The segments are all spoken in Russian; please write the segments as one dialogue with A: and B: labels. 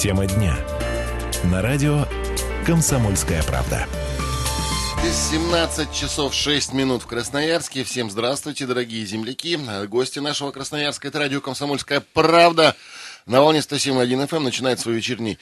A: Тема дня. На радио «Комсомольская правда».
B: 17 часов 6 минут в Красноярске. Всем здравствуйте, дорогие земляки. Гости нашего Красноярска. Это радио «Комсомольская правда». На волне 107.1 FM начинает свой вечерний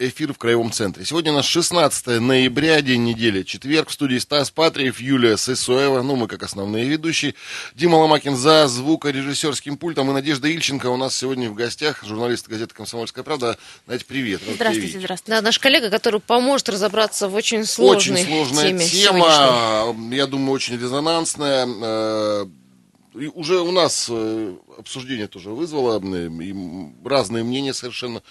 B: эфир в Краевом центре. Сегодня у нас 16 ноября, день недели, четверг. В студии Стас Патриев, Юлия Сысоева, ну, мы как основные ведущие. Дима Ломакин за звукорежиссерским пультом и Надежда Ильченко у нас сегодня в гостях, журналист газеты «Комсомольская правда». Надя, привет.
C: Здравствуйте, здравствуйте. Да, наш коллега, который поможет разобраться в очень сложной
B: Очень сложная
C: теме
B: тема, я думаю, очень резонансная. Э, и уже у нас э, обсуждение тоже вызвало, э, и разные мнения совершенно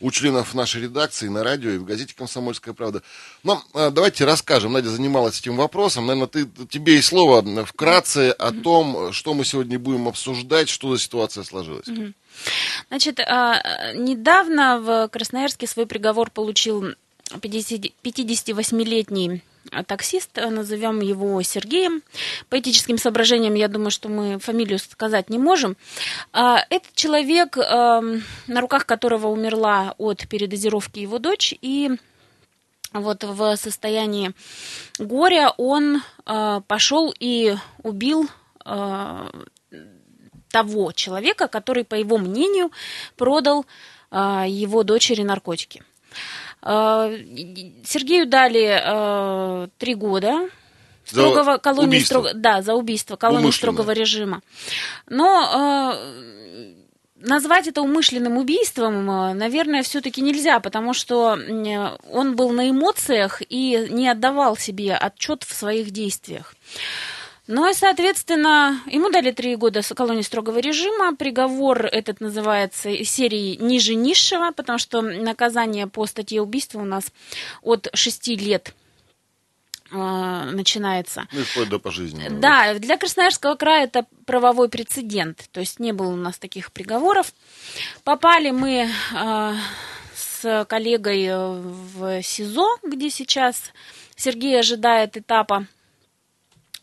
B: у членов нашей редакции на радио и в газете «Комсомольская правда». Но э, давайте расскажем. Надя занималась этим вопросом. Наверное, ты, тебе и слово вкратце о том, что мы сегодня будем обсуждать, что за ситуация сложилась.
C: Значит, а, недавно в Красноярске свой приговор получил 58-летний а, таксист, э, назовем его Сергеем. По этическим соображениям, я думаю, что мы фамилию сказать не можем. А, этот человек, эм, на руках которого умерла от передозировки его дочь, и вот в состоянии горя он э, пошел и убил э, того человека, который, по его мнению, продал его дочери наркотики. Э, Сергею дали э, три года строгого за колонии строго, да, за убийство колонии строгого режима. Но э, назвать это умышленным убийством, наверное, все-таки нельзя, потому что он был на эмоциях и не отдавал себе отчет в своих действиях. Ну и, соответственно, ему дали три года колонии строгого режима. Приговор этот называется серии ниже низшего, потому что наказание по статье убийства у нас от шести лет э, начинается.
B: Ну и вплоть до пожизненного.
C: Да, для Красноярского края это правовой прецедент. То есть не было у нас таких приговоров. Попали мы э, с коллегой в СИЗО, где сейчас Сергей ожидает этапа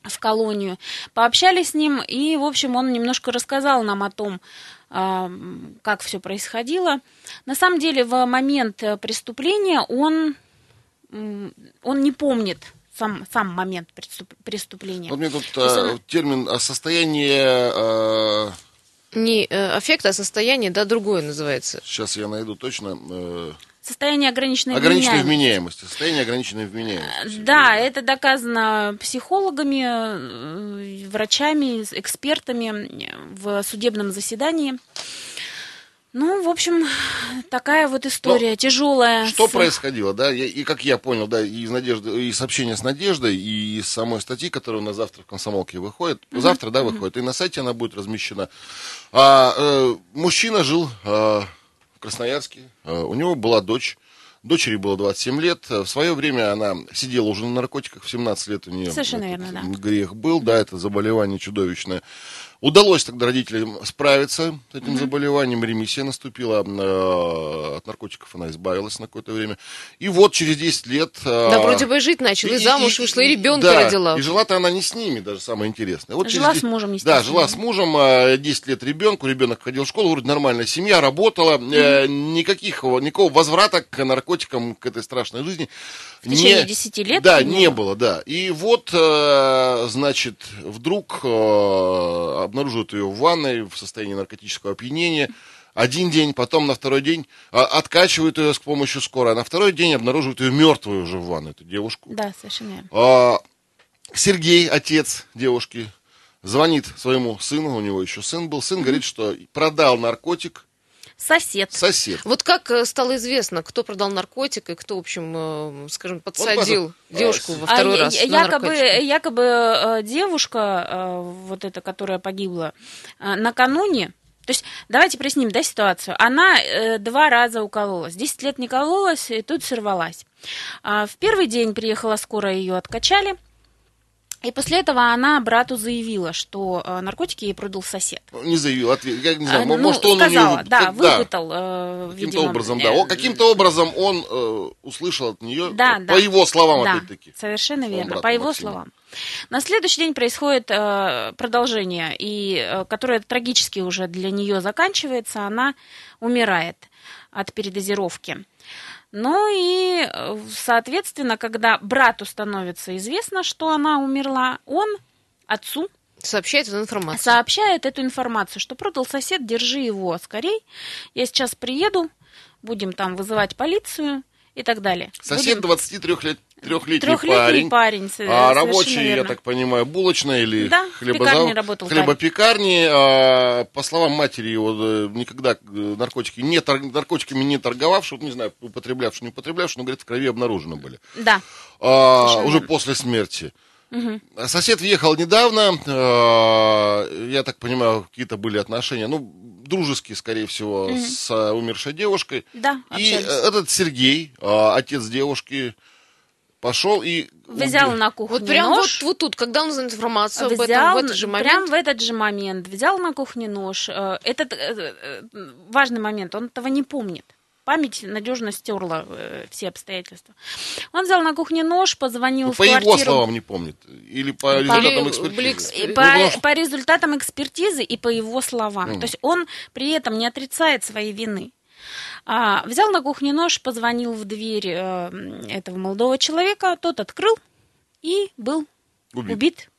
C: в колонию, пообщались с ним, и, в общем, он немножко рассказал нам о том, а, как все происходило. На самом деле, в момент преступления он, он не помнит сам, сам момент преступления.
B: Вот мне тут а, он... термин о состоянии... А...
C: Не э, аффект, а состояние, да, другое называется.
B: Сейчас я найду точно. Э...
C: Состояние ограниченной,
B: ограниченной вменяемости. вменяемости. Состояние ограниченной вменяемости.
C: Да, это доказано психологами, э, врачами, экспертами в судебном заседании. Ну, в общем, такая вот история Но тяжелая.
B: Что с... происходило, да? И как я понял, да, и из надежды, и сообщения с Надеждой, и из самой статьи, которая на завтра в комсомолке выходит, угу. завтра, да, выходит, угу. и на сайте она будет размещена. А, э, мужчина жил э, Красноярске. Э, у него была дочь. Дочери было 27 лет. В свое время она сидела уже на наркотиках. В 17 лет у нее
C: Совершенно верно, да.
B: грех был. Да, это заболевание чудовищное. Удалось тогда родителям справиться с этим mm-hmm. заболеванием, ремиссия наступила, э, от наркотиков она избавилась на какое-то время. И вот через 10 лет...
C: Э, да, вроде бы жить начала, и, и замуж и, вышла, и ребенка
B: да,
C: родила.
B: и жила-то она не с ними, даже самое интересное. Вот
C: жила через, с мужем.
B: Да, жила с мужем, 10 лет ребенку, ребенок ходил в школу, вроде нормальная семья, работала, mm-hmm. никаких, никакого возврата к наркотикам, к этой страшной жизни.
C: В течение не, 10 лет?
B: Да, не было, да. И вот, значит, вдруг обнаруживают ее в ванной в состоянии наркотического опьянения. Один день, потом на второй день а, откачивают ее с помощью скорой, а на второй день обнаруживают ее мертвую уже в ванной, эту девушку.
C: Да, совершенно верно.
B: А, Сергей, отец девушки, звонит своему сыну, у него еще сын был. Сын говорит, что продал наркотик
C: Сосед.
B: Сосед.
C: Вот как э, стало известно, кто продал наркотик и кто, в общем, э, скажем, подсадил вот, девушку во второй а, раз якобы, на Якобы э, девушка, вот эта, которая погибла, накануне то есть давайте проясним да, ситуацию. Она э, два раза укололась. Десять лет не кололась, и тут сорвалась. А, в первый день приехала скорая, ее откачали. И после этого она брату заявила, что э, наркотики ей продал сосед.
B: Не заявил, ответ. Я не знаю,
C: а,
B: может,
C: ну,
B: он
C: сказала,
B: у нее...
C: Да, выпытал.
B: Да. каким-то видимо, образом, да. Э, каким-то образом он э, услышал от нее,
C: да,
B: по
C: да,
B: его словам,
C: да,
B: опять-таки.
C: совершенно верно, по его Максима. словам. На следующий день происходит э, продолжение, и, э, которое трагически уже для нее заканчивается, она умирает от передозировки. Ну и, э, соответственно, когда брату становится известно, что она умерла, он отцу
D: Сообщает эту информацию.
C: сообщает эту информацию, что продал сосед, держи его скорей, я сейчас приеду, будем там вызывать полицию и так далее.
B: Сосед
C: Будем-
B: 23 лет, трехлетний
C: Трехлетний
B: парень.
C: парень,
B: А рабочий, я
C: верно.
B: так понимаю, булочная или
C: Да, в
B: хлебозав-
C: пекарне работал,
B: хлебопекарни. А, по словам матери, его э, никогда э, наркотики не тор- наркотиками не торговавший, вот не знаю, употреблявший, не употреблявший, но, говорит, в крови обнаружены были.
C: Да.
B: А,
C: Совершенно
B: уже
C: верно.
B: после смерти. А Сосед въехал недавно, а, я так понимаю, какие-то были отношения, ну, дружеские, скорее всего, с а, умершей девушкой.
C: Да,
B: И
C: общались.
B: э, этот Сергей, а, отец девушки, пошел и...
C: Взял
B: убил.
C: на кухне
D: Вот прям
C: нож.
D: вот, вот тут, когда он узнает информацию об этом,
C: взял,
D: в этот же момент.
C: прям в этот же момент взял на кухне нож. Э, Этот э, э, важный момент, он этого не помнит. Память надежно стерла э, все обстоятельства. Он взял на кухне нож, позвонил
B: Ну,
C: в
B: по его
C: квартиру.
B: словам не помнит. Или по
C: По-
B: результатам экспертизы.
C: И
B: Ну,
C: по, по результатам экспертизы и по его словам. То есть он при этом не отрицает своей вины. А, взял на кухне нож, позвонил в дверь э, этого молодого человека, тот открыл и был
B: Убит.
C: убит.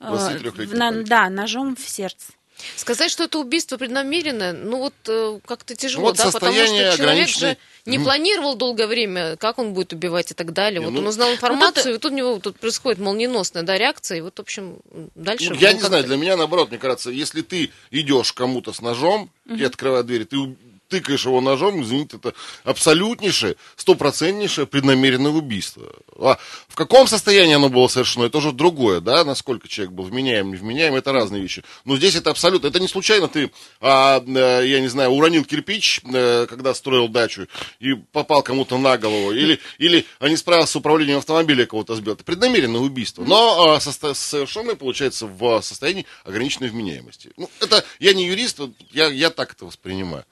C: э,
B: 23-летний
C: на- да, ножом в сердце.
D: Сказать, что это убийство преднамеренное, ну вот э, как-то тяжело,
B: Вот
D: да, потому что человек
B: ограниченной-
D: же не планировал долгое время, как он будет убивать и так далее.
B: Не,
D: вот
B: ну-
D: он узнал информацию,
C: тут-
D: и тут у него тут происходит молниеносная да, реакция, и вот, в общем, дальше...
B: Ну, я
D: ну,
B: не знаю, для меня наоборот, мне кажется, если ты идешь кому-то с ножом, тебе открывают дверь, ты тыкаешь его ножом, извините, это абсолютнейшее, стопроцентнейшее преднамеренное убийство. А в каком состоянии оно было совершено, это уже другое, да, насколько человек был вменяем, невменяем, это разные вещи. Но здесь это абсолютно, это не случайно ты, а, э, я не знаю, уронил кирпич, э, когда строил дачу, и попал кому-то на голову, или, или не справился с управлением автомобиля, кого-то сбил. Это преднамеренное убийство, но а, совершенное, получается, в состоянии ограниченной вменяемости. Ну, это, я не юрист, я, я так это воспринимаю.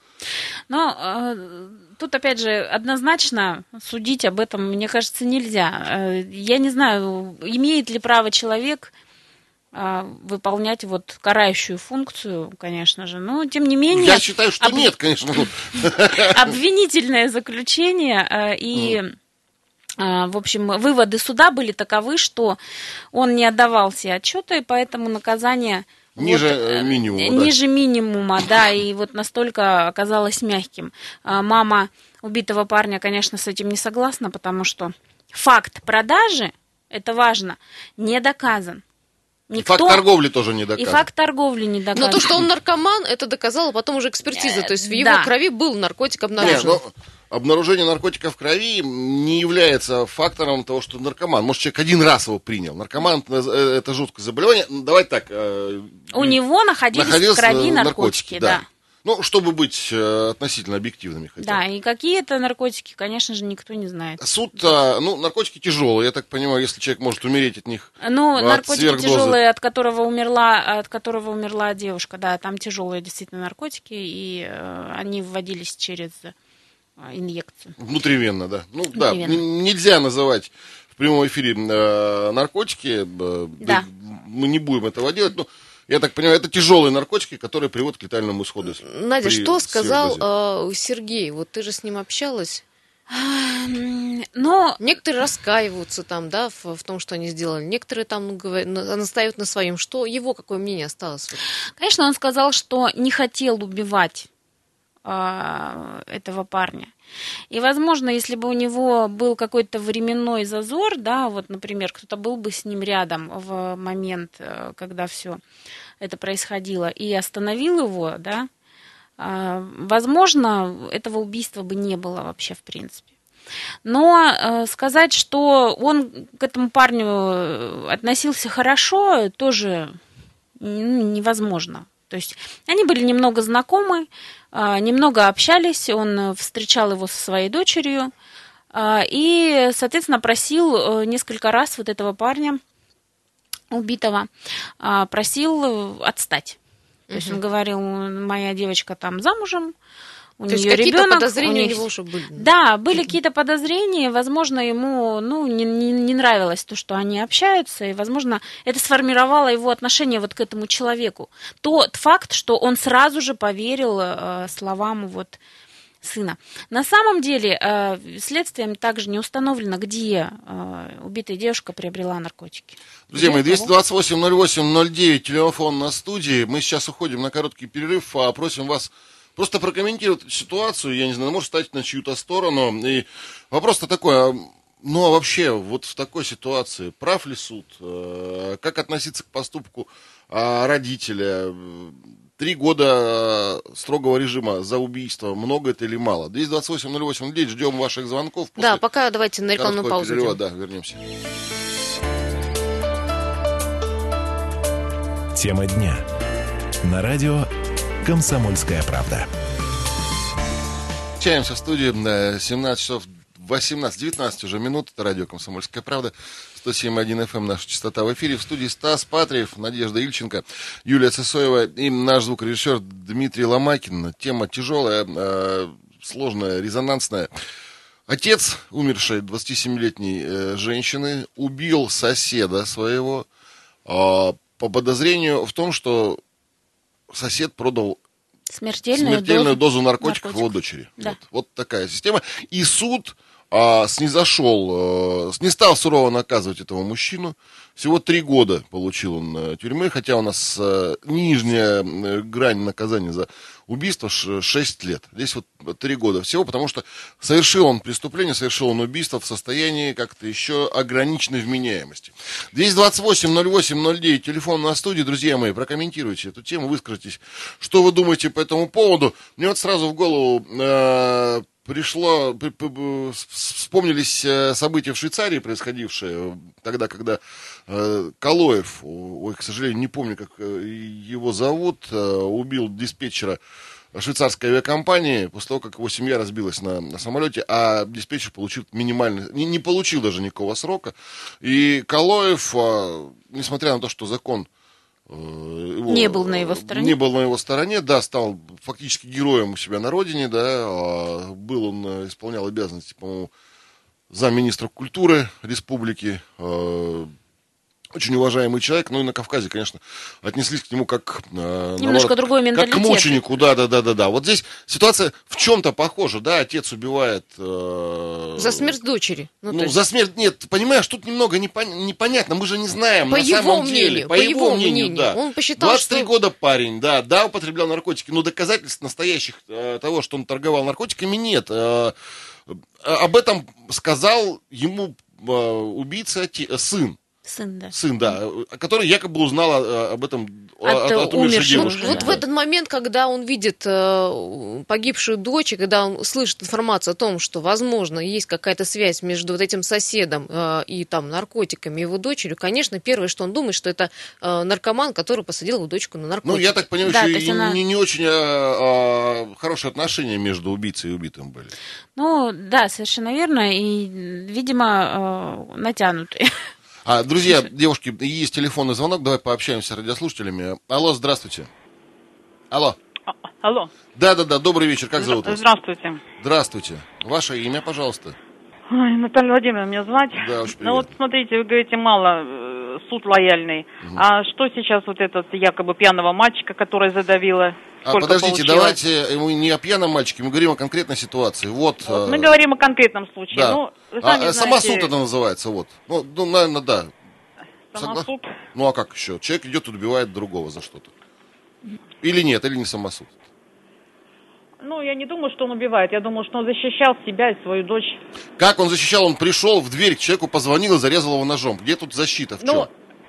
C: Но э, тут, опять же, однозначно судить об этом, мне кажется, нельзя. Э, я не знаю, имеет ли право человек э, выполнять вот карающую функцию, конечно же. Но, тем не менее...
B: Я считаю, что
C: об-
B: нет, конечно.
C: обвинительное заключение э, и э, в общем, выводы суда были таковы, что он не отдавал себе отчета, и поэтому наказание
B: Ниже,
C: вот,
B: э,
C: э,
B: минимума, да.
C: Ниже минимума, да, и вот настолько оказалось мягким. А Мама убитого парня, конечно, с этим не согласна, потому что факт продажи, это важно, не доказан.
B: И Факт торговли тоже не
C: И
B: доказан.
C: факт торговли не доказан.
D: Но то, что он наркоман, это доказала потом уже экспертиза. То есть в его
C: Э, да.
D: крови был наркотик обнаружен.
B: ну, обнаружение наркотиков в крови не является фактором того, что наркоман. Может, человек один раз его принял. Наркоман э, – это жуткое заболевание. Ну, Давай так. э,
C: У него находились в крови
B: э,
C: наркотики, да.
B: Ну, чтобы быть э, относительно объективными. хотя бы.
C: Да, и какие это наркотики, конечно же, никто не знает.
B: Суд, а, ну, наркотики тяжелые, я так понимаю, если человек может умереть от них.
C: Ну,
B: от
C: наркотики
B: сверхдозы.
C: тяжелые, от которого умерла, от которого умерла девушка, да, там тяжелые действительно наркотики, и э, они вводились через э, инъекцию.
B: Внутривенно, да. Ну, да,
C: Внутривенно.
B: нельзя называть в прямом эфире э, наркотики. э,
C: Да.
B: Мы не будем этого делать, но я так понимаю, это тяжелые наркотики, которые приводят к летальному исходу.
D: Надя,
B: при
D: что сказал э, Сергей? Вот ты же с ним общалась.
C: Но
D: Некоторые раскаиваются там, да, в, в том, что они сделали. Некоторые там ну, говорят, на- настаивают на своем. Что его какое мнение осталось?
C: Конечно, он сказал, что не хотел убивать этого парня. И, возможно, если бы у него был какой-то временной зазор, да, вот, например, кто-то был бы с ним рядом в момент, э, когда все это происходило, и остановил его, да, а, возможно, этого убийства бы не было вообще в принципе. Но э, сказать, что он к этому парню э, относился хорошо, тоже ну, невозможно. То есть они были немного знакомы, а, немного общались, он э, встречал его со своей дочерью а, и, соответственно, просил э, несколько раз вот этого парня убитого, а, просил э, отстать. То есть он говорил, моя девочка там замужем, у
D: То есть
C: нее
D: какие-то
C: ребенок.
D: подозрения у
C: них-
D: него уже были?
C: Да, были какие-то подозрения, возможно, ему ну, не, не- не нравилось то, что они общаются, и, возможно, это сформировало его отношение вот к этому человеку. Тот факт, что он сразу же поверил э, словам вот сына. На самом деле, э, следствием также не установлено, где э, убитая девушка приобрела наркотики.
B: Друзья мои,
C: Где, кого?
B: 228-08-09, телефон на студии. Мы сейчас уходим на короткий перерыв, а просим вас просто прокомментировать эту ситуацию. Я не знаю, может стать на чью-то сторону. И вопрос-то такой, а, ну а вообще, вот в такой ситуации, прав ли суд? Э, Как относиться к поступку а, родителя? Три года э, строгого режима за убийство, много это или мало? 228-08-09, ждем ваших звонков.
D: Да, пока давайте на рекламную паузу.
B: перерыва, да, вернемся.
A: Тема дня. На радио «Комсомольская правда».
B: Общаемся в студии э, 17 часов 18-19 уже минут. Это радио «Комсомольская правда». 107.1 FM, наша частота в эфире. В студии Стас Патриев, Надежда Ильченко, Юлия Цесоева и наш звукорежиссер Дмитрий Ломакин. Тема тяжелая, э, сложная, резонансная. Отец умершей 27-летней э, женщины убил соседа своего э, по подозрению в том, что сосед продал
C: Смертельную,
B: смертельную
C: дозу
B: дозу наркотиков,
C: наркотиков.
B: его дочери.
C: Да.
B: Вот, вот такая система. И суд а, снизошел, э, не стал сурово наказывать этого мужчину. Всего три года получил он э, тюрьмы, хотя у нас э, нижняя грань наказания за убийство 6 лет. Здесь вот три года всего, потому что совершил он преступление, совершил он убийство в состоянии как-то еще ограниченной вменяемости. 228-08-09, телефон на студии, друзья мои, прокомментируйте эту тему, выскажитесь, что вы думаете по этому поводу. Мне вот сразу в голову э, пришло, вспомнились э, события в Швейцарии, происходившие тогда, когда э, Калоев, ой, к сожалению, не помню, как э, его зовут, э, убил диспетчера швейцарской авиакомпании после того, как его семья разбилась на, на самолете, а диспетчер получил минимальный, не, не получил даже никакого срока. И Калоев, э, несмотря на то, что закон э, его,
C: Не был на его стороне.
B: Не был на его стороне, да, стал фактически героем у себя на родине, да, а, был он, э, исполнял обязанности, по-моему, замминистра культуры республики, э, очень уважаемый человек, ну и на Кавказе, конечно, отнеслись к нему как... э,
C: Немножко
B: наоборот,
C: другой
B: Как
C: менталитет.
B: к мученику, да, да, да, да, да. Вот здесь ситуация в чем-то похожа, да, отец убивает... э,
D: За смерть дочери. Ну,
B: ну,
D: есть
B: за смерть, нет, понимаешь, тут немного непон- непонятно, мы же не знаем
D: По
B: на
D: его
B: самом
D: мнению,
B: деле,
D: по его мнению.
B: да.
D: Он посчитал,
B: 23
D: что-
B: года парень, да, да, употреблял наркотики, но доказательств настоящих э, того, что он торговал наркотиками, нет. Э, э, об этом сказал ему э, убийца сын,
C: Сын, да.
B: сын, да, который якобы узнал э, об этом
C: От,
B: от, от умершей
C: умершего
B: девушки.
D: Вот
C: да.
D: в этот момент, когда он видит э, погибшую дочь, и когда он слышит информацию о том, что, возможно, есть какая-то связь между вот этим соседом э, и там наркотиками и его дочерью, конечно, первое, что он думает, что это э, наркоман, который посадил его дочку на наркотики.
B: Ну, я так понимаю,
C: Да,
B: еще
C: то
B: и
C: есть она-
B: не, не очень э, э, хорошие отношения между убийцей и убитым были.
C: Ну, да, совершенно верно. И, видимо, э, натянутые.
B: А, друзья, девушки, есть телефонный звонок, давай пообщаемся с радиослушателями. Алло, здравствуйте. Алло.
E: А, Алло.
B: Да-да-да, добрый вечер, как зовут вас?
E: Здравствуйте.
B: Здравствуйте. Ваше имя, пожалуйста.
E: Ой, Наталья Владимировна, меня звать.
B: Да, очень
E: Ну вот смотрите, вы говорите, мало, э, суд лояльный. А что сейчас вот этот якобы пьяного мальчика, который
B: А,
E: Сколько
B: подождите,
E: получила?
B: давайте мы не о пьяном мальчике, мы говорим о конкретной ситуации. Вот.
E: Вот
B: э,
E: мы говорим о конкретном случае.
B: да.
E: Ну,
B: а, э,
E: знаете,
B: самосуд это называется, вот. Ну, ну, наверное, да.
E: самосуд.
B: Ну, а как еще? Человек идет и убивает другого за что-то. Или нет, или не самосуд.
E: Ну, я не думаю, что он убивает. Я думаю, что он защищал себя и свою дочь.
B: Как он защищал? Он пришел в дверь к человеку, позвонил и зарезал его ножом. Где тут защита? В чем?
E: Ну,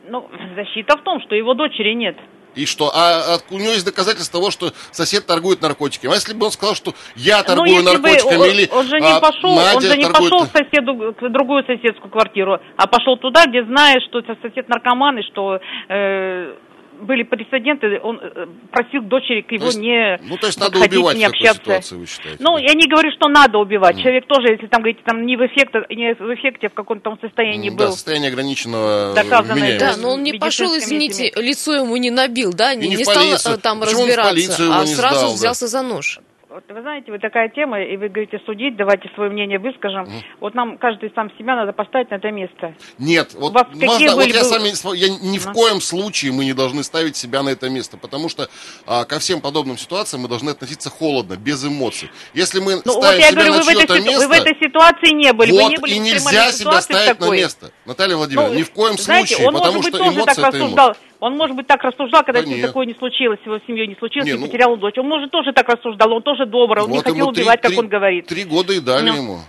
E: ну, защита в том, что его дочери нет.
B: И что? А, а у него есть доказательства того, что сосед торгует наркотиками. А если бы он сказал, что я торгую
E: ну, если бы
B: наркотиками
E: он,
B: или
E: он же не
B: а,
E: пошел,
B: Надя
E: он же не
B: торгует...
E: пошел к соседу к другую соседскую квартиру, а пошел туда, где знает, что сосед наркоман и что э, были прецеденты, он э, просил дочери к его
B: есть-
E: не
B: Ну, то есть надо
E: подходить,
B: убивать
E: не общаться.
B: ситуации, вы считаете?
E: Ну,
B: да?
E: я не говорю, что надо убивать. Человек тоже, если там говорите, там не в эффекте, не в эффекте, а в каком-то там состоянии
B: Да,
E: был.
B: состояние ограниченного э,
E: Доказанное.
D: Да, но он не пошел, извините, лицо ему не набил, да, не,
B: не
D: не стал э, там
B: Почему
D: разбираться, а
B: не
D: сразу
B: сдал, да?
D: взялся за нож.
E: Вот вы знаете, вот такая тема, и вы говорите судить, давайте свое мнение выскажем. Вот нам каждый сам себя надо поставить на это место.
B: Нет, вот можно, вот
E: были
B: я
E: бы-
B: сами, я ни в коем случае мы не должны ставить себя на это место, потому что а, ко всем подобным ситуациям мы должны относиться холодно, без эмоций. Если мы
E: Ну вот
B: ставим
E: я
B: себя
E: говорю,
B: на чье-то
E: ситу-
B: место,
E: вы в этой ситуации не были,
B: вот
E: вы не были
B: и нельзя себя ставить на
E: такой.
B: место. Наталья Владимировна,
E: Ну,
B: ни в коем
E: знаете,
B: случае, потому что эмоции это эмоции.
E: Он, может быть, так рассуждал, когда
B: Да нет.
E: такое не случилось, его семьей не случилось,
B: Не,
E: и
B: ну-
E: потерял дочь. Он, может, тоже так рассуждал, он тоже добрый, он не хотел
B: три-
E: убивать, как
B: три-
E: он говорит.
B: Три года и дали
E: Ну.
B: ему,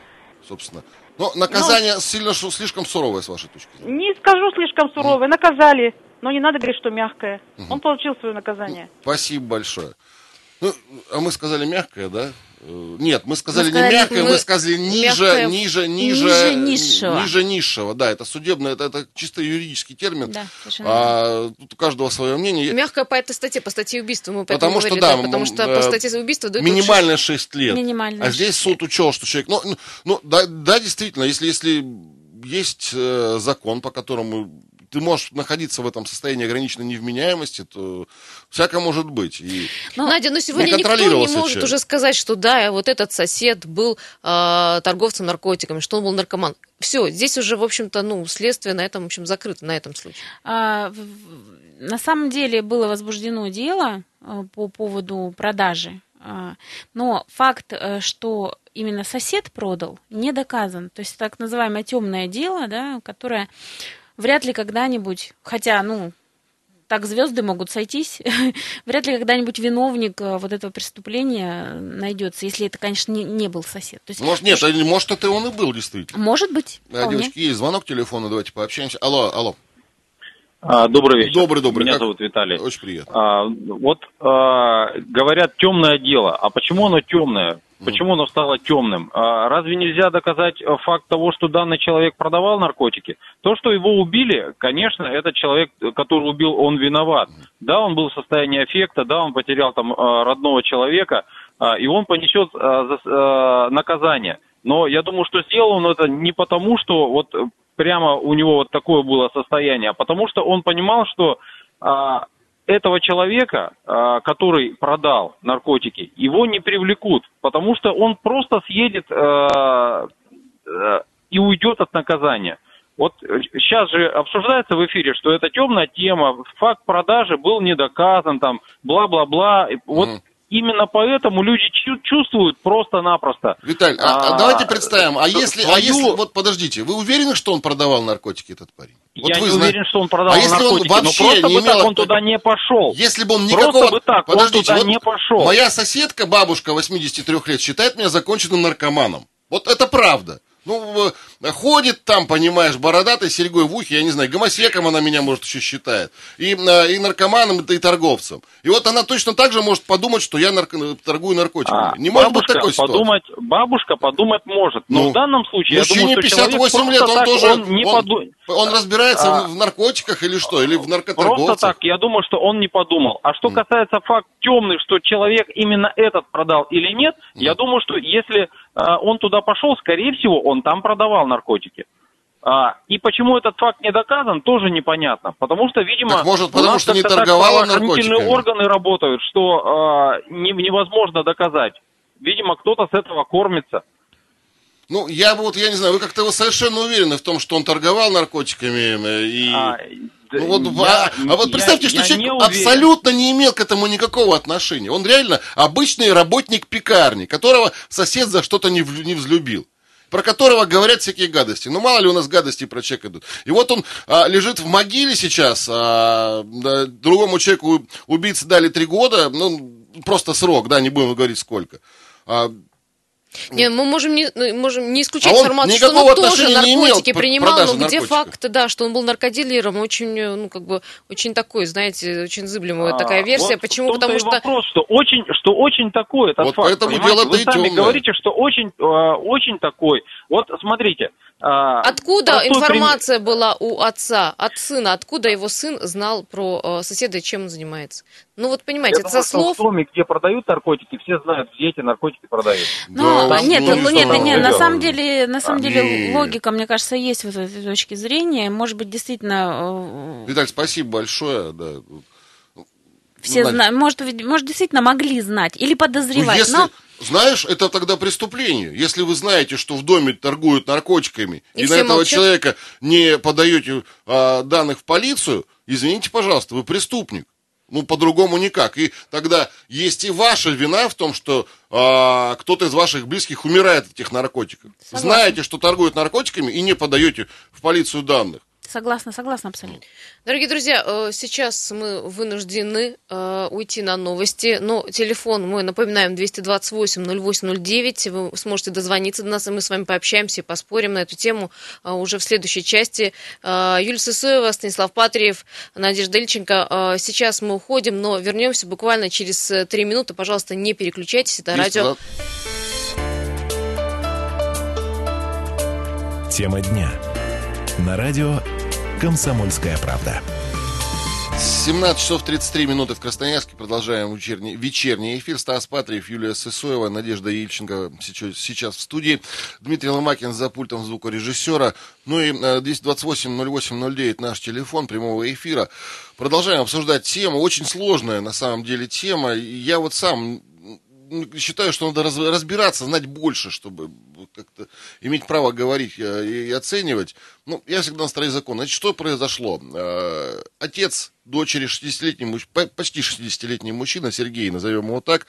B: собственно. Но наказание сильно шу- слишком суровое, с вашей точки зрения.
E: Не скажу слишком суровое, наказали, но не надо говорить, что мягкое. Он получил свое наказание.
B: Спасибо большое. Ну, а мы сказали мягкое, да? Э, Нет, мы сказали,
C: сказали,
B: не мягкое, мы,
D: мы-
B: сказали ниже,
D: мягкое-
B: ниже, ниже,
C: Ниже низшего.
B: ниже низшего. Да, это судебное, это, это чисто юридический термин.
C: Да,
B: а, тут у каждого свое мнение.
D: Мягко по этой статье, по статье убийства мы
B: Потому что,
D: говорили,
B: да,
D: да, потому что
B: э,
D: по статье убийства дают
B: Минимально 6 лет.
C: Минимально
B: а здесь суд учел, что человек... Ну, ну, ну, да, да, действительно, если, если есть э, закон, по которому ты можешь находиться в этом состоянии ограниченной невменяемости, то всякое может быть. И
C: Ну,
D: Надя, но сегодня
B: не
D: никто не может
B: человек.
D: уже сказать, что да, вот этот сосед был э, торговцем наркотиками, что он был наркоман. Все, здесь уже, в общем-то, ну, следствие на этом, в общем, закрыто, на этом случае.
C: А, На самом деле было возбуждено дело э, по поводу продажи, А, но факт, э, что именно сосед продал, не доказан. То есть так называемое темное дело, да, которое вряд ли когда-нибудь, хотя, ну, так звезды могут сойтись, вряд ли когда-нибудь виновник э, вот этого преступления найдется, если это, конечно, не, не был сосед. То есть,
B: может, нет, а может, это он и был, действительно.
C: может быть,
B: А,
C: вполне.
B: девочки, есть звонок телефона, давайте пообщаемся. Алло, алло.
F: А, Добрый вечер.
B: Добрый, добрый.
F: Меня
B: Как-
F: зовут Виталий.
B: Очень приятно.
F: А, вот а, говорят темное дело. А почему оно темное? Почему оно стало темным? А, разве нельзя доказать факт того, что данный человек продавал наркотики? То, что его убили, конечно, этот человек, который убил, он виноват. Да, он был в состоянии аффекта, да, он потерял там а, родного человека, а, и он понесет за- наказание. Но я думаю, что сделал он это не потому, что вот э, прямо у него вот такое было состояние, а потому что он понимал, что а, этого человека, а, который продал наркотики, его не привлекут, потому что он просто съедет а, э, и уйдет от наказания. Вот сейчас же обсуждается в эфире, что это темная тема, факт продажи был не доказан, там, бла-бла-бла. Вот
B: Мгм.
F: Именно поэтому люди чу- чувствуют просто-напросто.
B: Виталь, а, а
F: А,
B: давайте представим, а если, а
F: свою-
B: если, вот подождите, вы уверены, что он продавал наркотики, этот парень? Вот
F: Я
B: вы
F: не
B: зна-
F: уверен, что он продавал
B: А если он
F: наркотики,
B: вообще
F: но просто
B: не
F: бы так он туда не пошел.
B: Если бы он
F: Просто
B: никакого...
F: бы так, он
B: Подождите,
F: туда
B: вот
F: не пошел.
B: Моя соседка, бабушка 83 лет, считает меня законченным наркоманом. Вот это правда. Ну, э, ходит там, понимаешь, бородатой серьгой в ухе, я не знаю, гомосеком она меня, может, еще считает. И, э, и наркоманом, и торговцем. И вот она точно так же может подумать, что я нарко- торгую наркотиками.
F: А,
B: не может быть
F: бабушка
B: такой ситуации.
F: подумать, Бабушка подумать может, но
B: Ну,
F: в данном случае
B: Мужчине
F: я думаю, что человек
B: 58 лет, он
F: так,
B: тоже...
F: он не
B: он,
F: поду-
B: он разбирается
F: А.
B: в, наркотиках или что? Или в наркоторговцах?
F: Просто так, я думаю, что он не подумал. А что касается факт темный, что человек именно этот продал или нет, я думаю, что если он туда пошел, скорее всего, он там продавал наркотики. А, и почему этот факт не доказан, тоже непонятно. Потому что, видимо,
B: Так, может, потому что не
F: как-то так органы работают, что а, не- невозможно доказать. Видимо, кто-то с этого кормится.
B: Ну, я бы вот, я не знаю, вы как-то вы совершенно уверены в том, что он торговал наркотиками э, и...
F: А,
B: Ну, вот,
F: я-
B: а, а вот
F: я-
B: представьте, что
F: я
B: человек
F: не
B: абсолютно не имел к этому никакого отношения. Он реально обычный работник пекарни, которого сосед за что-то не, влю- не взлюбил. Про которого говорят всякие гадости. Ну, мало ли у нас гадости про человека идут. И вот он а, лежит в могиле сейчас, а, да, другому человеку убийце дали три года, ну, просто срок, да, не будем говорить сколько. А,
D: Не, мы можем не, ну, можем не исключать
B: А
D: информацию, что он тоже наркотики принимал, но где
B: наркотиков.
D: факт, да, что он был наркодилером, очень, э, ну, как бы, очень такой, знаете, очень зыблемая
F: А,
D: такая версия.
F: вот
D: Почему? Потому что
F: вопрос, что очень, что очень такой этот
B: Вот
F: факт.
B: поэтому
F: понимаете?
B: дело-то
F: Вы сами
B: темное.
F: говорите, что очень, э, очень такой. Вот смотрите. Э,
D: Откуда
F: простой
D: информация была у отца, от сына? Откуда его сын знал про э, соседа и чем он занимается? Ну вот понимаете, это со слов.
F: В доме, где продают наркотики, все знают, где эти наркотики продают.
C: Ну,
B: Да,
C: нет,
B: ну,
C: ну,
B: не
C: нет,
B: знаю,
C: нет, на самом деле, на самом
B: А,
C: деле
B: нет.
C: логика, мне кажется, есть вот этой точки зрения. Может быть, действительно, э,
B: Виталь, спасибо большое. Да.
C: все
B: Надя.
C: знают, может, может, действительно могли знать или
B: Ну,
C: подозревать.
B: если,
C: Но
B: знаешь, это тогда преступление. Если вы знаете, что в доме торгуют наркотиками,
D: И
B: и, на этого
D: молчат?
B: человека не подаете а, данных в полицию, извините, пожалуйста, вы преступник. Ну, по-другому никак. И тогда есть и ваша вина в том, что а, кто-то из ваших близких умирает от этих наркотиков.
C: Согласна.
B: Знаете, что торгуют наркотиками и не подаете в полицию данных.
C: Согласна, согласна абсолютно.
D: Дорогие друзья, э, сейчас мы вынуждены э, уйти на новости, но телефон мой, напоминаем, 228-0809, вы сможете дозвониться до нас, и мы с вами пообщаемся и поспорим на эту тему э, уже в следующей части. Юлия Сысоева, Станислав Патриев, Надежда Ильченко. Сейчас мы уходим, но вернемся буквально через э, три минуты. Пожалуйста, не переключайтесь, это радио...
A: Тема дня. На радио «Комсомольская правда».
B: 17 часов 33 минуты в Красноярске. Продолжаем вечерний, вечерний эфир. Стас Патриев, Юлия Сысоева, Надежда Ильченко сейчас, сейчас в студии. Дмитрий Ломакин за пультом звукорежиссера. Ну и э, 228-08-09 наш телефон прямого эфира. Продолжаем обсуждать тему. Очень сложная на самом деле тема. Я вот сам считаю, что надо раз- разбираться, знать больше, чтобы как-то иметь право говорить э, и оценивать. Ну, я всегда на стороне закона. Значит, что произошло? Э, Отец дочери 60-летний, муж- по- почти 60-летний мужчина, Сергей, назовем его так,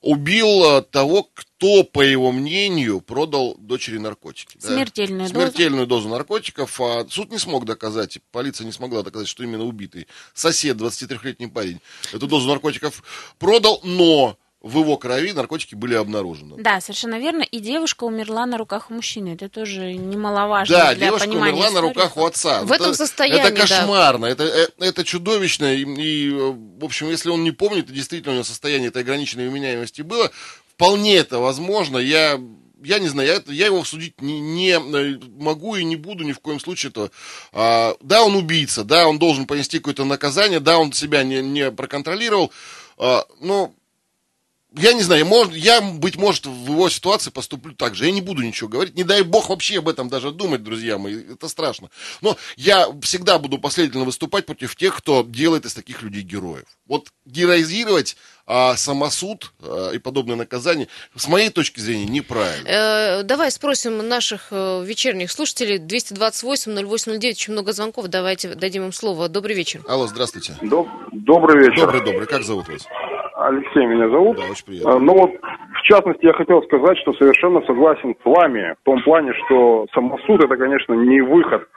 B: убил э, того, кто, по его мнению, продал дочери наркотики. да.
C: Смертельную дозу.
B: Смертельную дозу наркотиков. А суд не смог доказать, полиция не смогла доказать, что именно убитый сосед, 23-летний парень, эту дозу наркотиков продал, но в его крови наркотики были обнаружены.
C: Да, совершенно верно. И девушка умерла на руках у мужчины. Это тоже немаловажно
B: Да,
C: для
B: девушка
C: понимания
B: умерла на
C: истории.
B: руках у отца.
D: В этом
B: Это-
D: состоянии,
B: Это
D: да.
B: кошмарно, это, э, это чудовищно. И, и, в общем, если он не помнит, и действительно у него состояние этой ограниченной вменяемости было, вполне это возможно. Я, я не знаю, я, я его судить не, не, э, могу и не буду ни в коем случае. Это, а, да, он убийца, да, он должен понести какое-то наказание, да, он себя не, не проконтролировал, а, но я не знаю, может, я, быть может, в его ситуации поступлю так же. Я не буду ничего говорить. Не дай бог вообще об этом даже думать, друзья мои. Это страшно. Но я всегда буду последовательно выступать против тех, кто делает из таких людей героев. Вот героизировать а, самосуд а, и подобное наказание, с моей точки зрения, неправильно.
D: Э, Давай спросим наших э, вечерних слушателей. 228-0809, очень много звонков. Давайте дадим им слово. Добрый вечер.
B: Алло, здравствуйте.
G: Доб- Добрый вечер.
B: Добрый, добрый. Как зовут вас?
G: Алексей меня зовут.
B: Да, очень приятно.
G: А, Ну вот, в частности, я хотел сказать, что совершенно согласен с вами в том плане, что самосуд это, конечно, не выход.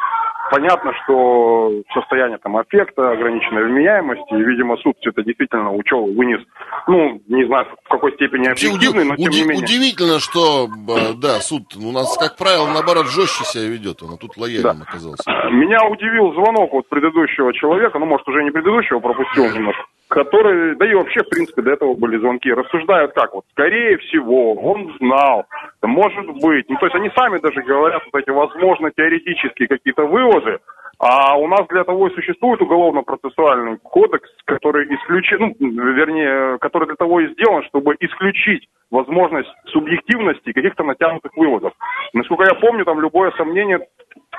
G: Понятно, что состояние там аффекта, ограниченной вменяемости, и, видимо, суд все это действительно учел, вынес, ну, не знаю, в какой степени объективный, но тем не менее.
B: удивительно, что, э, да, суд у нас, как правило, наоборот, жестче себя ведет. Он а тут лояльным оказался.
G: Меня удивил звонок вот предыдущего человека, ну, может, уже не предыдущего, пропустил немножко, который, да и вообще, в принципе, до этого были звонки, рассуждают как вот, скорее всего, он знал, может быть, ну, то есть они сами даже говорят вот эти, возможно, теоретические какие-то выводы, а у нас для того и существует уголовно-процессуальный кодекс, который исключит, ну, вернее, который для того и сделан, чтобы исключить возможность субъективности каких-то натянутых выводов. Насколько я помню, там любое сомнение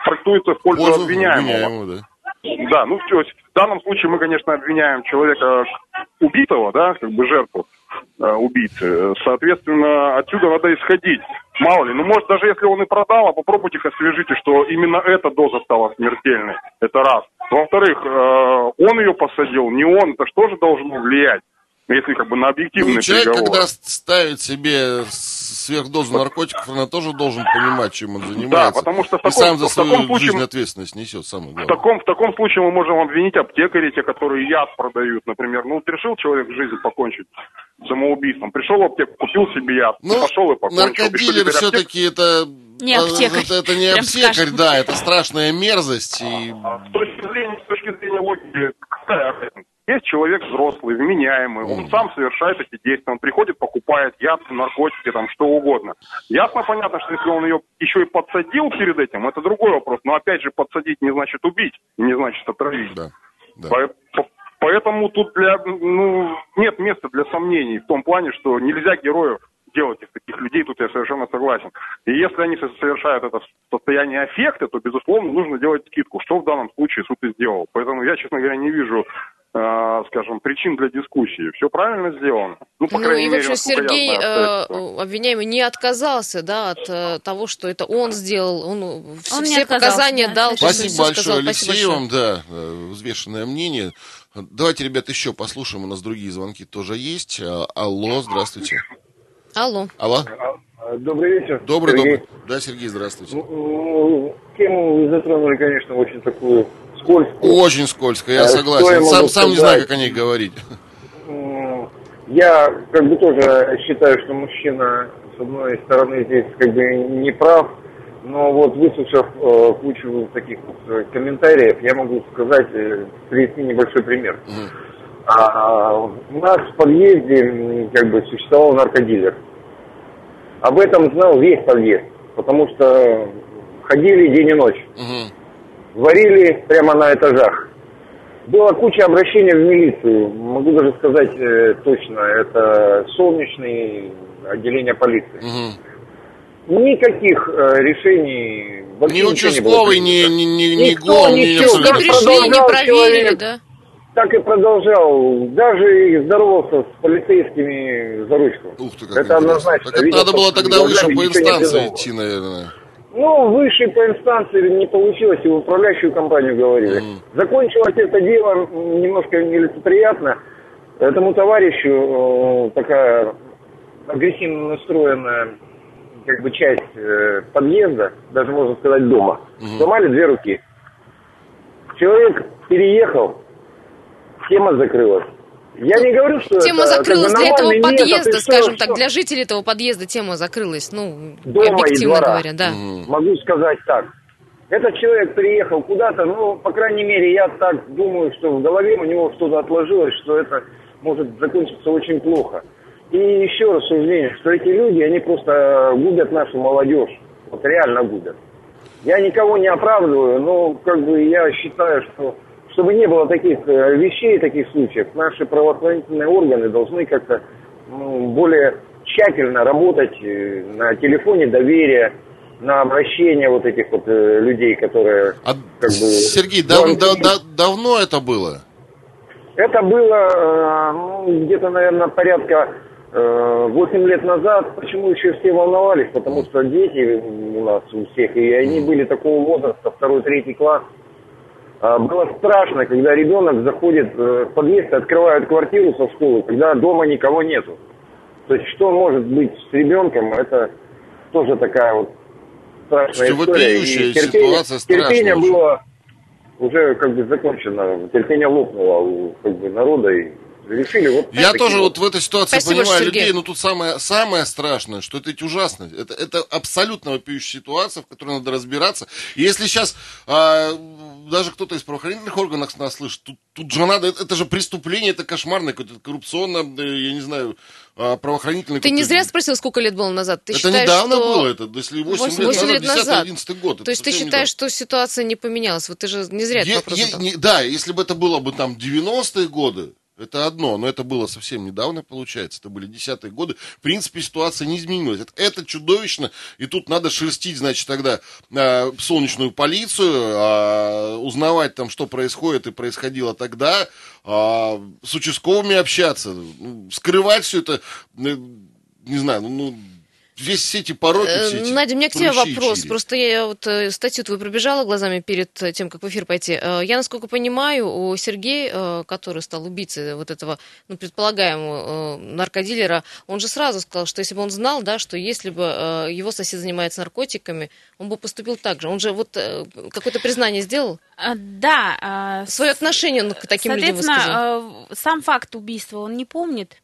G: трактуется в пользу
B: Пользу
G: обвиняемого.
B: обвиняемого, да.
G: Да, ну то есть в данном случае мы, конечно, обвиняем человека убитого, да, как бы жертву э, убийцы. Соответственно, отсюда надо исходить. Мало ли, ну может даже если он и продал, а попробуйте их освежите, что именно эта доза стала смертельной. Это раз. Во-вторых, э, он ее посадил, не он, это что же должно влиять? Если как бы на объективные
B: Ну, человек,
G: переговоры.
B: когда ставит себе сверхдозу наркотиков, он тоже должен понимать, чем он занимается.
G: потому что в
B: и
G: таком-
B: сам за
G: в таком
B: свою
G: случае-
B: жизнь ответственность несет, самое
G: В
B: главное.
G: таком, в таком случае мы можем обвинить аптекарей, те, которые яд продают, например. Ну, вот решил человек жизнь покончить самоубийством. Пришел в аптеку, купил себе яд,
B: Ну,
G: пошел и покончил. И что,
B: наркодилер все-таки это...
C: Не аптекарь,
B: Это, это не
C: прям
B: аптекарь,
C: скажем.
B: да, это страшная мерзость. И...
G: С точки зрения, с точки зрения логики, какая? Есть человек взрослый, вменяемый, он сам совершает эти действия, он приходит, покупает яд, наркотики, там, что угодно. Ясно, понятно, что если он ее еще и подсадил перед этим, это другой вопрос. Но опять же, подсадить не значит убить, не значит отравить.
B: Да, да.
G: По- по- Поэтому тут для, ну, нет места для сомнений в том плане, что нельзя героев делать из таких людей, тут я совершенно согласен. И если они со- совершают это в состоянии аффекта, то, безусловно, нужно делать скидку, что в данном случае суд и сделал. Поэтому я, честно говоря, не вижу скажем, причин для дискуссии. Все правильно сделано. Ну, по
D: Ну
G: крайней
D: и, в
G: мере,
D: общем,
G: насколько я
D: Сергей,
G: знаю,
D: э, обвиняемый, не отказался, да, от э, того, что это он сделал. Он, э,
C: Он
D: все показания
C: да,
D: дал.
B: Спасибо большое,
D: сказал.
B: Алексей,
D: Спасибо
B: вам, да, э, взвешенное мнение. Давайте, ребят, еще послушаем, у нас другие звонки тоже есть. А, Алло, здравствуйте.
D: Алло.
B: Алло,
H: Добрый вечер.
B: добрый,
H: Сергей.
B: добрый. Да, Сергей, здравствуйте.
H: Ну, Тему вы затронули, конечно, очень такую скользкую.
B: Очень скользко, я
H: я
B: согласен. Сам, сам не знаю, как о ней говорить.
H: Я как бы тоже считаю, что мужчина, с одной стороны, здесь как бы не прав, но вот выслушав э, кучу таких вот э, комментариев, я могу сказать, э, привести небольшой пример.
B: Мгм.
H: А, у нас в подъезде как бы существовал наркодилер. Об этом знал весь подъезд, потому что ходили день и ночь.
B: Мгм.
H: Варили прямо на этажах. Была куча обращений в милицию, могу даже сказать э, точно, это солнечное отделение полиции.
B: Мгм.
H: Никаких э, решений вообще
B: Ни
H: ничего не было
B: участковый, ни, ни, ни, ни
H: Никто
B: ГОМ, ни
H: ничего,
B: абсолютно.
D: Не пришли, не проверили,
H: человек.
D: да?
H: Так и продолжал, даже и здоровался с полицейскими за ручку.
B: Ух ты, как
H: это
B: интересно.
H: однозначно.
B: Так это
H: Видел
B: надо было тогда выше по инстанции идти, наверное.
H: Ну, выше по инстанции не получилось, и в управляющую компанию говорили.
B: Мгм.
H: Закончилось это дело немножко нелицеприятно. Этому товарищу э, такая агрессивно настроенная как бы часть э, подъезда, даже можно сказать дома,
B: Мгм.
H: сломали две руки. Человек переехал, тема закрылась. Я не говорю, что
D: Тема
H: это,
D: закрылась для этого
H: метод,
D: подъезда,
H: и что-
D: скажем так,
H: что-
D: для жителей этого подъезда тема закрылась, ну,
H: Дома и
D: объективно
H: двора.
D: говоря, да.
B: Мгм.
H: Могу сказать так. Этот человек приехал куда-то, ну, по крайней мере, я так думаю, что в голове у него что-то отложилось, что это может закончиться очень плохо. И еще раз суждение, что эти люди, они просто губят нашу молодежь. Вот реально губят. Я никого не оправдываю, но как бы я считаю, что чтобы не было таких э, вещей, таких случаев, наши правоохранительные органы должны как-то ну, более тщательно работать э, на телефоне доверия, на обращение вот этих вот э, людей, которые
B: А,
H: как бы...
B: Сергей, дав- да- да- давно это было?
H: Это было ну, где-то, наверное, порядка э, 8 лет назад. Почему еще все волновались? Потому что дети у нас у всех, и они были такого возраста, второй, третий класс. А, Было страшно, когда ребенок заходит э, в подъезд и открывает квартиру со школы, когда дома никого нету. То есть что может быть с ребенком, это тоже такая вот страшная история. И терпение,
B: ситуация, страшная
H: терпение было уже как бы закончено, терпение лопнуло у как бы, народа и решили вот
B: Я тоже вот в этой ситуации
D: Спасибо,
B: понимаю
D: Сергей.
B: людей, но тут самое, самое страшное, что это ведь ужасно. Это, это абсолютно вопиющая ситуация, в которой надо разбираться. И если сейчас а, даже кто-то из правоохранительных органов нас слышит, тут, тут же надо, это, это же преступление, это кошмарное, какое-то коррупционное, я не знаю, а, правоохранительное.
D: Ты не зря спросил, сколько лет было назад. Ты
B: это
D: считаешь,
B: недавно
D: что...
B: было, это, если 8,
D: Восемь-
B: лет
D: восемь
B: назад,
D: лет назад.
B: 10-11 год. это
D: То есть ты считаешь,
B: недавно.
D: что ситуация не поменялась? Вот ты же не зря этот вопрос
B: е-
D: задал.
B: не- да, если бы это было бы там 90-е годы, это одно, но это было совсем недавно, получается, это были десятые годы. В принципе, ситуация не изменилась. Это, это чудовищно, и тут надо шерстить, значит, тогда э, солнечную полицию, а, узнавать там, что происходит и происходило тогда, а, с участковыми общаться, ну, скрывать все это, э, не знаю, ну, ну, весь все эти пороки,
D: Э,
B: все эти
D: Надя, у меня к тебе вопрос.
B: чири.
D: Просто я вот э, статью твою пробежала глазами перед э, тем, как в эфир пойти. Я, насколько понимаю, у Сергея, который стал убийцей вот этого, ну, предполагаемого наркодилера, он же сразу сказал, что если бы он знал, да, что если бы его сосед занимается наркотиками, он бы поступил так же. Он же вот какое-то признание сделал?
C: А, Да. а,
D: Свое отношение он к таким людям высказал?
C: Соответственно, сам факт убийства он не помнит,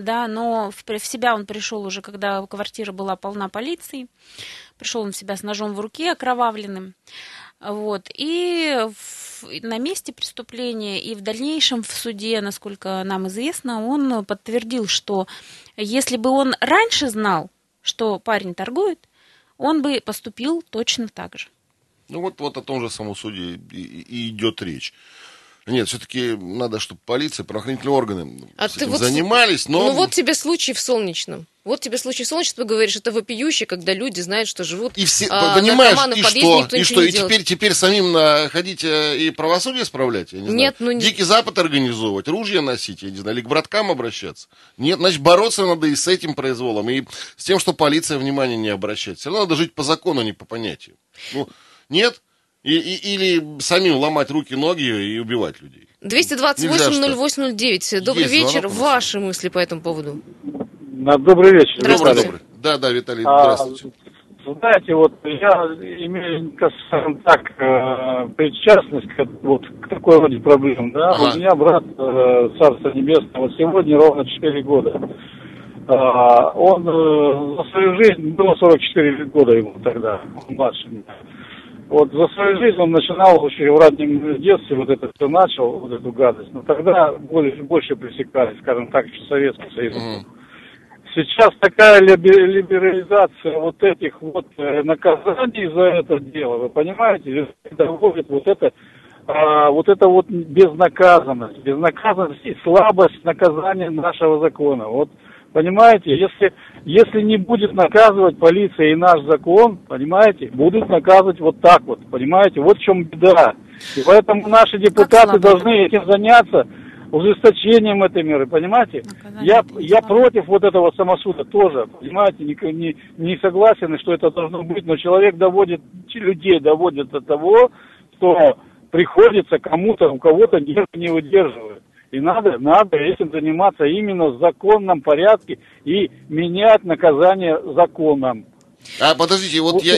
C: да, но в, в себя он пришел уже, когда квартира была полна полиции. Пришел он в себя с ножом в руке, окровавленным. Вот. И в- на месте преступления и в дальнейшем в суде, насколько нам известно, он подтвердил, что если бы он раньше знал, что парень торгует, он бы поступил точно так же.
B: Ну вот, вот о том же самом суде и, и- идет речь. Нет, все-таки надо, чтобы полиция, правоохранительные органы
D: А ты вот-
B: занимались, но...
D: Ну вот тебе случай в Солнечном. Вот тебе случай солнечества, говоришь, это вопиюще, когда люди знают, что живут
B: И все,
D: а,
B: понимаешь,
D: в
B: и что, и что, и
D: делает.
B: теперь, теперь самим на, ходить э, и правосудие справлять, я не
D: Нет,
B: знаю.
D: ну не-
B: Дикий Запад организовывать, ружья носить, я не знаю, или к браткам обращаться. Нет, значит, бороться надо и с этим произволом, и с тем, что полиция внимания не обращает. Все равно надо жить по закону, а не по понятию. Ну, нет? И, и- или самим ломать руки, ноги и убивать людей. Нельзя, что ли?
D: 228-08-09. Добрый
B: Есть
D: вечер.
B: нас.
D: Ваши мысли по этому поводу?
I: На- Добрый вечер.
D: Здравствуйте.
B: Добрый, добрый. Да, да, Виталий,
I: А,
B: здравствуйте.
I: знаете, вот я имею, скажем так, э, причастность к, вот, к такой роде проблем, да.
B: Ага.
I: У меня брат, э, Царство Небесное, вот сегодня ровно 4 года. А, он э, за свою жизнь, было 44 года ему тогда, младше меня. Вот за свою жизнь он начинал еще в раннем детстве, вот это все начал, вот эту гадость. Но тогда больше, больше пресекали, скажем так, еще Советский Союз.
B: Мгм.
I: Сейчас такая либе- либерализация вот этих вот э, наказаний за это дело, вы понимаете, доводит вот это, а, вот это вот безнаказанность, безнаказанность и слабость наказания нашего закона. Вот понимаете, если если не будет наказывать полиция и наш закон, понимаете, будут наказывать вот так вот, понимаете, вот в чем беда. И поэтому наши депутаты должны этим заняться ужесточением этой меры, понимаете?
C: Наказание
I: Я, я против вот этого самосуда тоже, понимаете, не, не, не согласен, что это должно быть, но человек доводит, людей доводит до того, что приходится кому-то, у кого-то нервы не выдерживает. И надо, надо этим заниматься именно в законном порядке и менять наказание законом.
B: А подождите, вот я,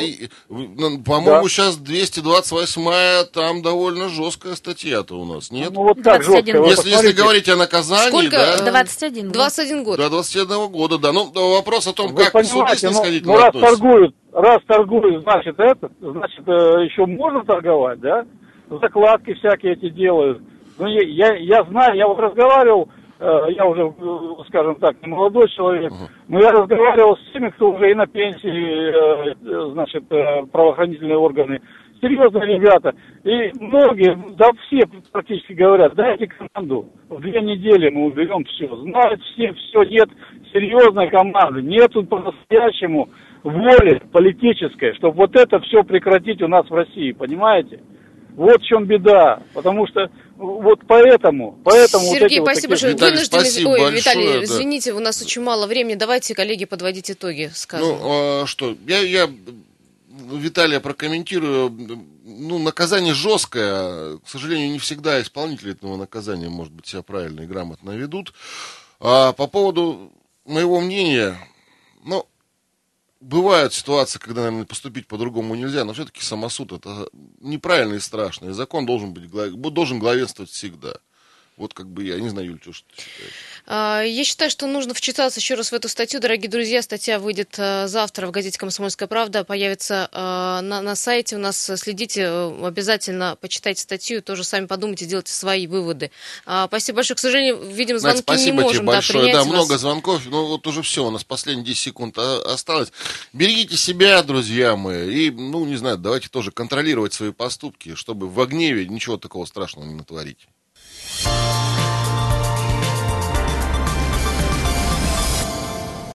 B: ну, по-моему,
I: Да.
B: сейчас 228-я, там довольно жесткая статья-то у нас, нет?
I: Ну вот так
C: 21
I: жестко.
B: если, если говорить о наказании,
D: Сколько,
B: да,
D: э,
C: 21 год.
D: 21 год.
B: до 21 года, да. Ну, вопрос о том,
I: Вы
B: как суды
I: понимаете, ну,
B: снисходительно
I: ну раз
B: относятся.
I: торгуют, раз торгуют, значит это, значит э, еще можно торговать, да? Закладки всякие эти делают. Ну я, я, я знаю, я вот разговаривал, э, я уже, э, скажем так, не молодой человек, но я разговаривал с теми, кто уже и на пенсии, э, значит, правоохранительные органы. Серьезные ребята. И многие, да все практически говорят, дайте команду. В две недели мы уберем все. Знают все, все, нет серьезной команды. Нету по-настоящему воли политической, чтобы вот это все прекратить у нас в России, понимаете? Вот в чем беда. Потому что вот поэтому, поэтому вот
D: Сергей,
I: вот
D: спасибо
I: такие-
D: большое.
B: Виталий,
D: Вынуждены-
B: спасибо
D: Ой,
B: большое,
D: Виталий,
B: да.
D: извините, у нас очень мало времени. Давайте, коллеги, подводить итоги, скажем.
B: Ну, а что, я, я Виталия прокомментирую. Ну, наказание жесткое. К сожалению, не всегда исполнители этого наказания, может быть, себя правильно и грамотно ведут. А по поводу моего мнения, ну, бывают ситуации, когда, наверное, поступить по-другому нельзя, но все-таки самосуд это неправильно и страшно. И закон должен, быть, должен главенствовать всегда. Вот как бы я не знаю, Юль, что ты считаешь?
D: А, Я считаю, что нужно вчитаться еще раз в эту статью. Дорогие друзья, статья выйдет э, завтра в газете «Комсомольская правда», появится э, на, на сайте у нас. Следите, э, обязательно почитайте статью, тоже сами подумайте, делайте свои выводы. А, Спасибо большое. К сожалению, видим,
B: Надь,
D: звонки
B: спасибо
D: не можем
B: тебе
D: да,
B: большое. Да,
D: вас.
B: много звонков. Ну, вот уже все, у нас последние 10 секунд а- осталось. Берегите себя, друзья мои. И, ну, не знаю, давайте тоже контролировать свои поступки, чтобы в гневе ничего такого страшного не натворить. Bye.